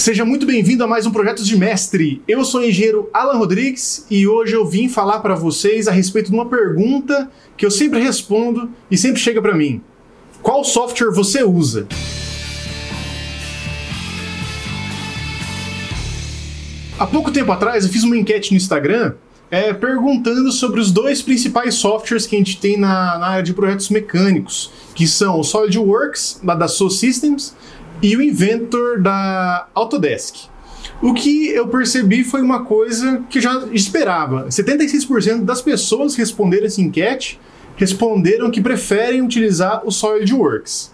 Seja muito bem-vindo a mais um Projetos de Mestre. Eu sou o engenheiro Alan Rodrigues e hoje eu vim falar para vocês a respeito de uma pergunta que eu sempre respondo e sempre chega para mim. Qual software você usa? Há pouco tempo atrás eu fiz uma enquete no Instagram é, perguntando sobre os dois principais softwares que a gente tem na, na área de projetos mecânicos, que são o SolidWorks, da Dassault Systems, e o Inventor da Autodesk. O que eu percebi foi uma coisa que eu já esperava. 76% das pessoas que responderam essa enquete responderam que preferem utilizar o SolidWorks.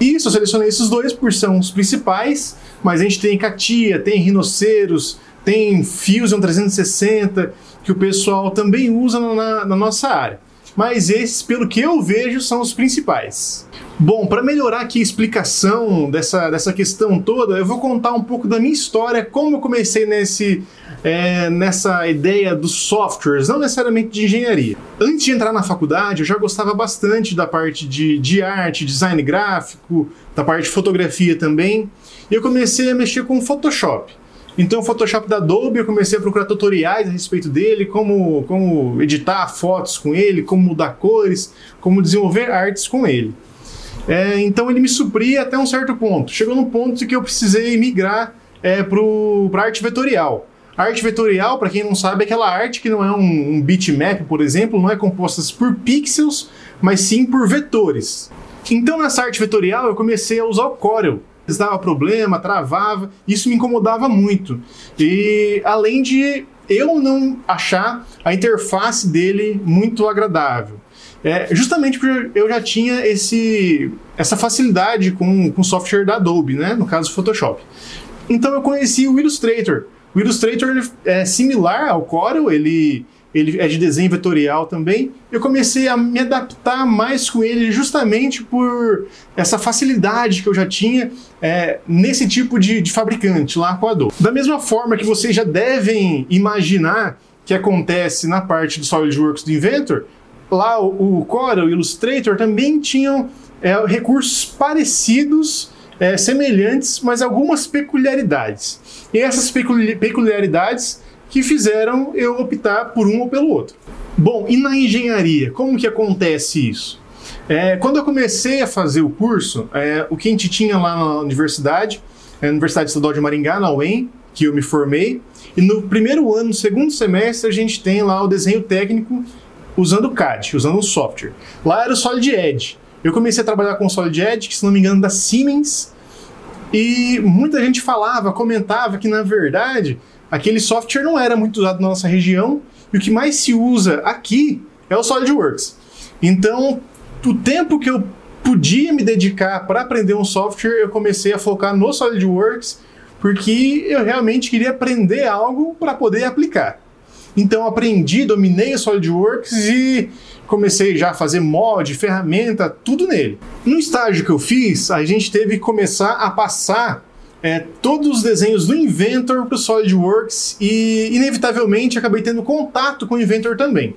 Isso, eu selecionei esses dois por são os principais, mas a gente tem Catia, tem Rhinoceiros, tem Fusion 360, que o pessoal também usa na, na nossa área. Mas esses, pelo que eu vejo, são os principais. Bom, para melhorar aqui a explicação dessa, dessa questão toda, eu vou contar um pouco da minha história, como eu comecei nesse, é, nessa ideia dos softwares, não necessariamente de engenharia. Antes de entrar na faculdade, eu já gostava bastante da parte de, de arte, design gráfico, da parte de fotografia também, e eu comecei a mexer com Photoshop. Então, o Photoshop da Adobe, eu comecei a procurar tutoriais a respeito dele, como, como editar fotos com ele, como mudar cores, como desenvolver artes com ele. É, então, ele me supria até um certo ponto. Chegou num ponto que eu precisei migrar é, para arte vetorial. A arte vetorial, para quem não sabe, é aquela arte que não é um, um bitmap, por exemplo, não é composta por pixels, mas sim por vetores. Então, nessa arte vetorial, eu comecei a usar o Corel dava problema, travava, isso me incomodava muito. E além de eu não achar a interface dele muito agradável. É, justamente porque eu já tinha esse, essa facilidade com o software da Adobe, né? no caso Photoshop. Então eu conheci o Illustrator. O Illustrator é similar ao Corel, ele ele é de desenho vetorial também. Eu comecei a me adaptar mais com ele justamente por essa facilidade que eu já tinha é, nesse tipo de, de fabricante lá com a Adobe. Da mesma forma que vocês já devem imaginar que acontece na parte do SolidWorks do Inventor, lá o, o Corel e o Illustrator também tinham é, recursos parecidos, é, semelhantes, mas algumas peculiaridades. E essas peculiaridades que fizeram eu optar por um ou pelo outro. Bom, e na engenharia, como que acontece isso? É, quando eu comecei a fazer o curso, é, o que a gente tinha lá na universidade, é, a Universidade Estadual de Maringá, na UEM, que eu me formei, e no primeiro ano, no segundo semestre, a gente tem lá o desenho técnico usando CAD, usando o software. Lá era o Solid Edge. Eu comecei a trabalhar com o Solid Edge, que se não me engano da Siemens, e muita gente falava, comentava que na verdade aquele software não era muito usado na nossa região e o que mais se usa aqui é o SolidWorks. Então, o tempo que eu podia me dedicar para aprender um software, eu comecei a focar no SolidWorks porque eu realmente queria aprender algo para poder aplicar. Então, aprendi, dominei o SolidWorks e comecei já a fazer mod, ferramenta, tudo nele. No estágio que eu fiz, a gente teve que começar a passar é, todos os desenhos do Inventor para o SolidWorks e, inevitavelmente, acabei tendo contato com o Inventor também.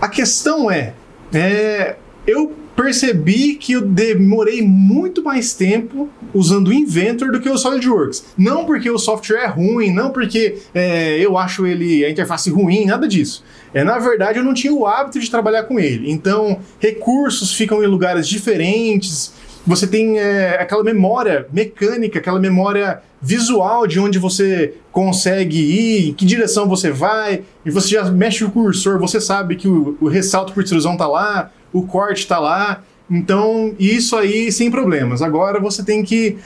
A questão é, é eu percebi que eu demorei muito mais tempo usando o Inventor do que o SolidWorks. Não porque o software é ruim, não porque é, eu acho ele a interface ruim, nada disso. É, na verdade, eu não tinha o hábito de trabalhar com ele. Então, recursos ficam em lugares diferentes, você tem é, aquela memória mecânica, aquela memória visual de onde você consegue ir, em que direção você vai, e você já mexe o cursor, você sabe que o, o ressalto por extrusão está lá, o corte está lá, então isso aí sem problemas. Agora você tem que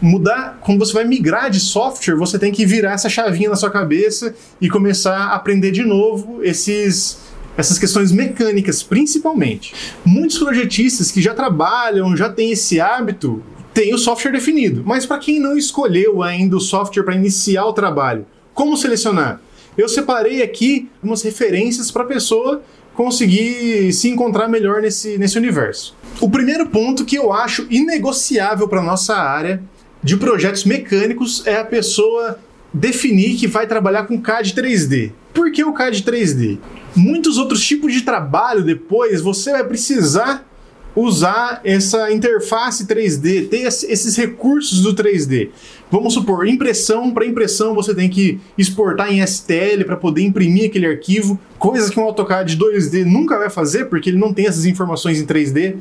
mudar, quando você vai migrar de software, você tem que virar essa chavinha na sua cabeça e começar a aprender de novo esses essas questões mecânicas, principalmente. Muitos projetistas que já trabalham, já têm esse hábito, têm o software definido. Mas para quem não escolheu ainda o software para iniciar o trabalho, como selecionar? Eu separei aqui umas referências para a pessoa conseguir se encontrar melhor nesse, nesse universo. O primeiro ponto que eu acho inegociável para nossa área de projetos mecânicos é a pessoa definir que vai trabalhar com CAD 3D. Por que o CAD 3D? muitos outros tipos de trabalho depois você vai precisar usar essa interface 3D, ter esses recursos do 3D. Vamos supor, impressão, para impressão você tem que exportar em STL para poder imprimir aquele arquivo, coisas que um AutoCAD 2D nunca vai fazer, porque ele não tem essas informações em 3D.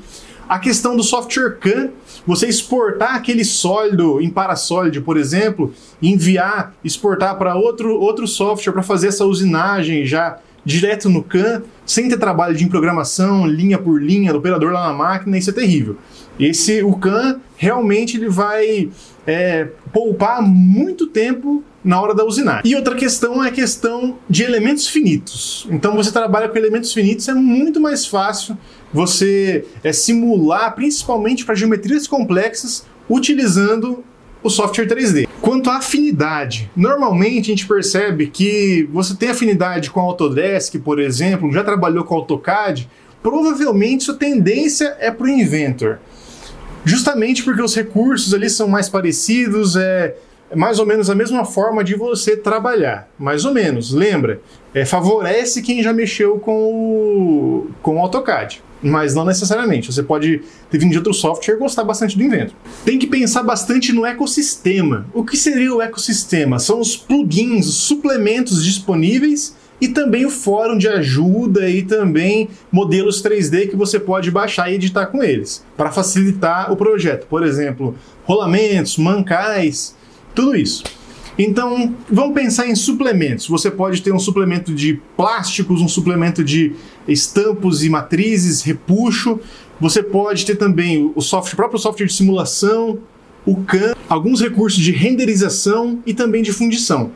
A questão do software CAM, você exportar aquele sólido em Parasolid, por exemplo, enviar, exportar para outro, outro software para fazer essa usinagem já direto no CAN, sem ter trabalho de programação, linha por linha, do operador lá na máquina, isso é terrível. Esse, o CAN, realmente ele vai é, poupar muito tempo na hora da usinagem. E outra questão é a questão de elementos finitos. Então você trabalha com elementos finitos, é muito mais fácil você é, simular, principalmente para geometrias complexas, utilizando o software 3D. Quanto à afinidade, normalmente a gente percebe que você tem afinidade com Autodesk, por exemplo, já trabalhou com AutoCAD, provavelmente sua tendência é para o Inventor. Justamente porque os recursos ali são mais parecidos, é mais ou menos a mesma forma de você trabalhar. Mais ou menos, lembra? É, favorece quem já mexeu com o, com o AutoCAD mas não necessariamente. Você pode ter vindo de outro software e gostar bastante do Inventor. Tem que pensar bastante no ecossistema. O que seria o ecossistema? São os plugins, os suplementos disponíveis e também o fórum de ajuda e também modelos 3D que você pode baixar e editar com eles, para facilitar o projeto. Por exemplo, rolamentos, mancais, tudo isso. Então, vamos pensar em suplementos. Você pode ter um suplemento de plásticos, um suplemento de estampos e matrizes, repuxo. Você pode ter também o software, próprio software de simulação, o CAM, alguns recursos de renderização e também de fundição.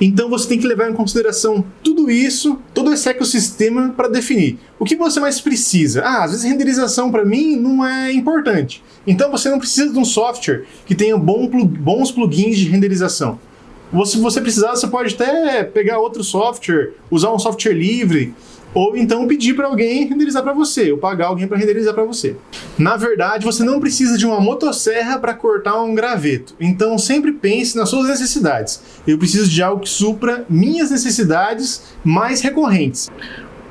Então você tem que levar em consideração tudo isso, todo esse ecossistema para definir. O que você mais precisa? Ah, às vezes renderização para mim não é importante. Então você não precisa de um software que tenha bom, bons plugins de renderização. Se você precisar, você pode até pegar outro software, usar um software livre ou então pedir para alguém renderizar para você, ou pagar alguém para renderizar para você. Na verdade, você não precisa de uma motosserra para cortar um graveto. Então sempre pense nas suas necessidades. Eu preciso de algo que supra minhas necessidades mais recorrentes.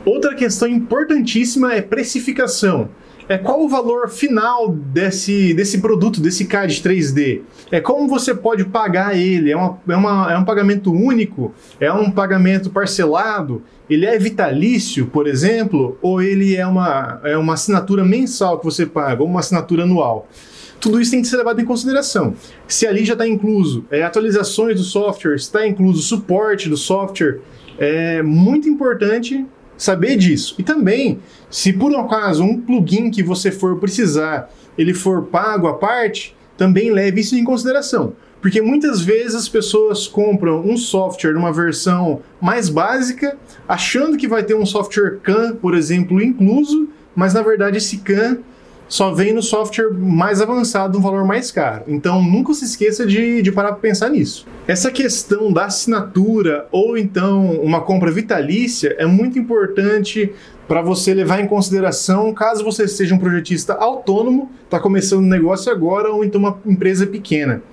Outra questão importantíssima é precificação é qual o valor final desse, desse produto, desse CAD 3D? É como você pode pagar ele? É, uma, é, uma, é um pagamento único? É um pagamento parcelado? Ele é vitalício, por exemplo? Ou ele é uma, é uma assinatura mensal que você paga, ou uma assinatura anual? Tudo isso tem que ser levado em consideração. Se ali já está incluso é, atualizações do software, está incluso suporte do software, é muito importante saber disso. E também, se por um acaso um plugin que você for precisar, ele for pago à parte, também leve isso em consideração. Porque muitas vezes as pessoas compram um software numa versão mais básica, achando que vai ter um software CAN, por exemplo, incluso, mas na verdade esse CAN só vem no software mais avançado, um valor mais caro. Então nunca se esqueça de, de parar para pensar nisso. Essa questão da assinatura ou então uma compra vitalícia é muito importante para você levar em consideração caso você seja um projetista autônomo, está começando um negócio agora ou então uma empresa pequena.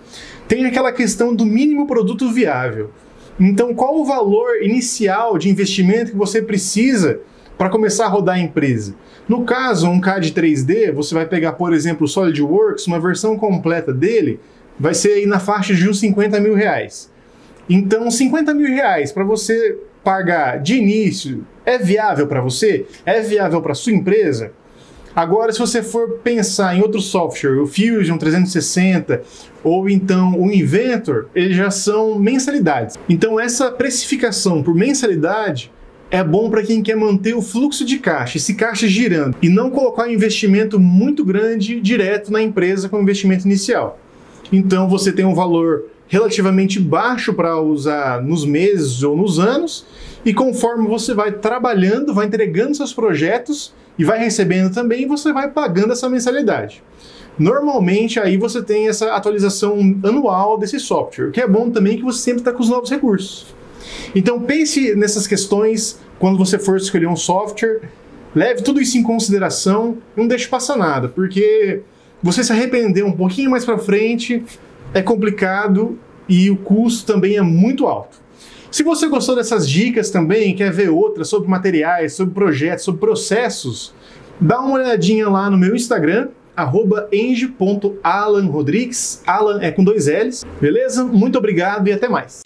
Tem aquela questão do mínimo produto viável. Então, qual o valor inicial de investimento que você precisa para começar a rodar a empresa? No caso, um CAD 3D, você vai pegar, por exemplo, o SolidWorks, uma versão completa dele vai ser aí na faixa de uns 50 mil reais. Então, 50 mil reais para você pagar de início é viável para você? É viável para sua empresa? Agora, se você for pensar em outro software, o Fusion 360 ou então o Inventor, eles já são mensalidades. Então, essa precificação por mensalidade é bom para quem quer manter o fluxo de caixa, esse caixa girando, e não colocar um investimento muito grande direto na empresa com o investimento inicial. Então você tem um valor relativamente baixo para usar nos meses ou nos anos, e conforme você vai trabalhando, vai entregando seus projetos e vai recebendo também, você vai pagando essa mensalidade. Normalmente aí você tem essa atualização anual desse software, que é bom também que você sempre está com os novos recursos. Então pense nessas questões quando você for escolher um software, leve tudo isso em consideração, não deixe passar nada, porque você se arrepender um pouquinho mais para frente é complicado e o custo também é muito alto. Se você gostou dessas dicas também, quer ver outras sobre materiais, sobre projetos, sobre processos, Dá uma olhadinha lá no meu Instagram, enge.alanrodrigues. Alan é com dois L's. Beleza? Muito obrigado e até mais.